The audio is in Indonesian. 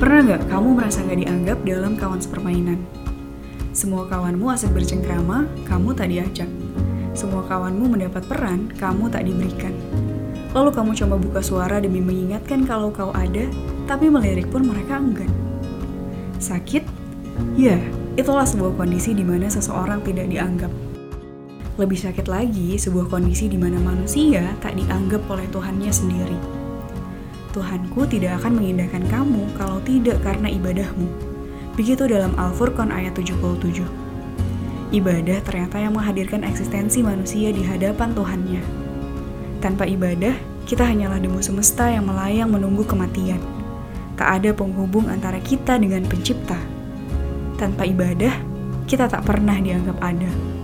Pernah nggak kamu merasa nggak dianggap dalam kawan sepermainan? Semua kawanmu asik bercengkrama, kamu tak diajak. Semua kawanmu mendapat peran, kamu tak diberikan. Lalu kamu coba buka suara demi mengingatkan kalau kau ada, tapi melirik pun mereka enggan. Sakit? Ya, itulah sebuah kondisi di mana seseorang tidak dianggap. Lebih sakit lagi, sebuah kondisi di mana manusia tak dianggap oleh Tuhannya sendiri. Tuhanku tidak akan mengindahkan kamu kalau tidak karena ibadahmu. Begitu dalam Al-Furqan ayat 77. Ibadah ternyata yang menghadirkan eksistensi manusia di hadapan Tuhannya. Tanpa ibadah, kita hanyalah debu semesta yang melayang menunggu kematian. Tak ada penghubung antara kita dengan pencipta. Tanpa ibadah, kita tak pernah dianggap ada.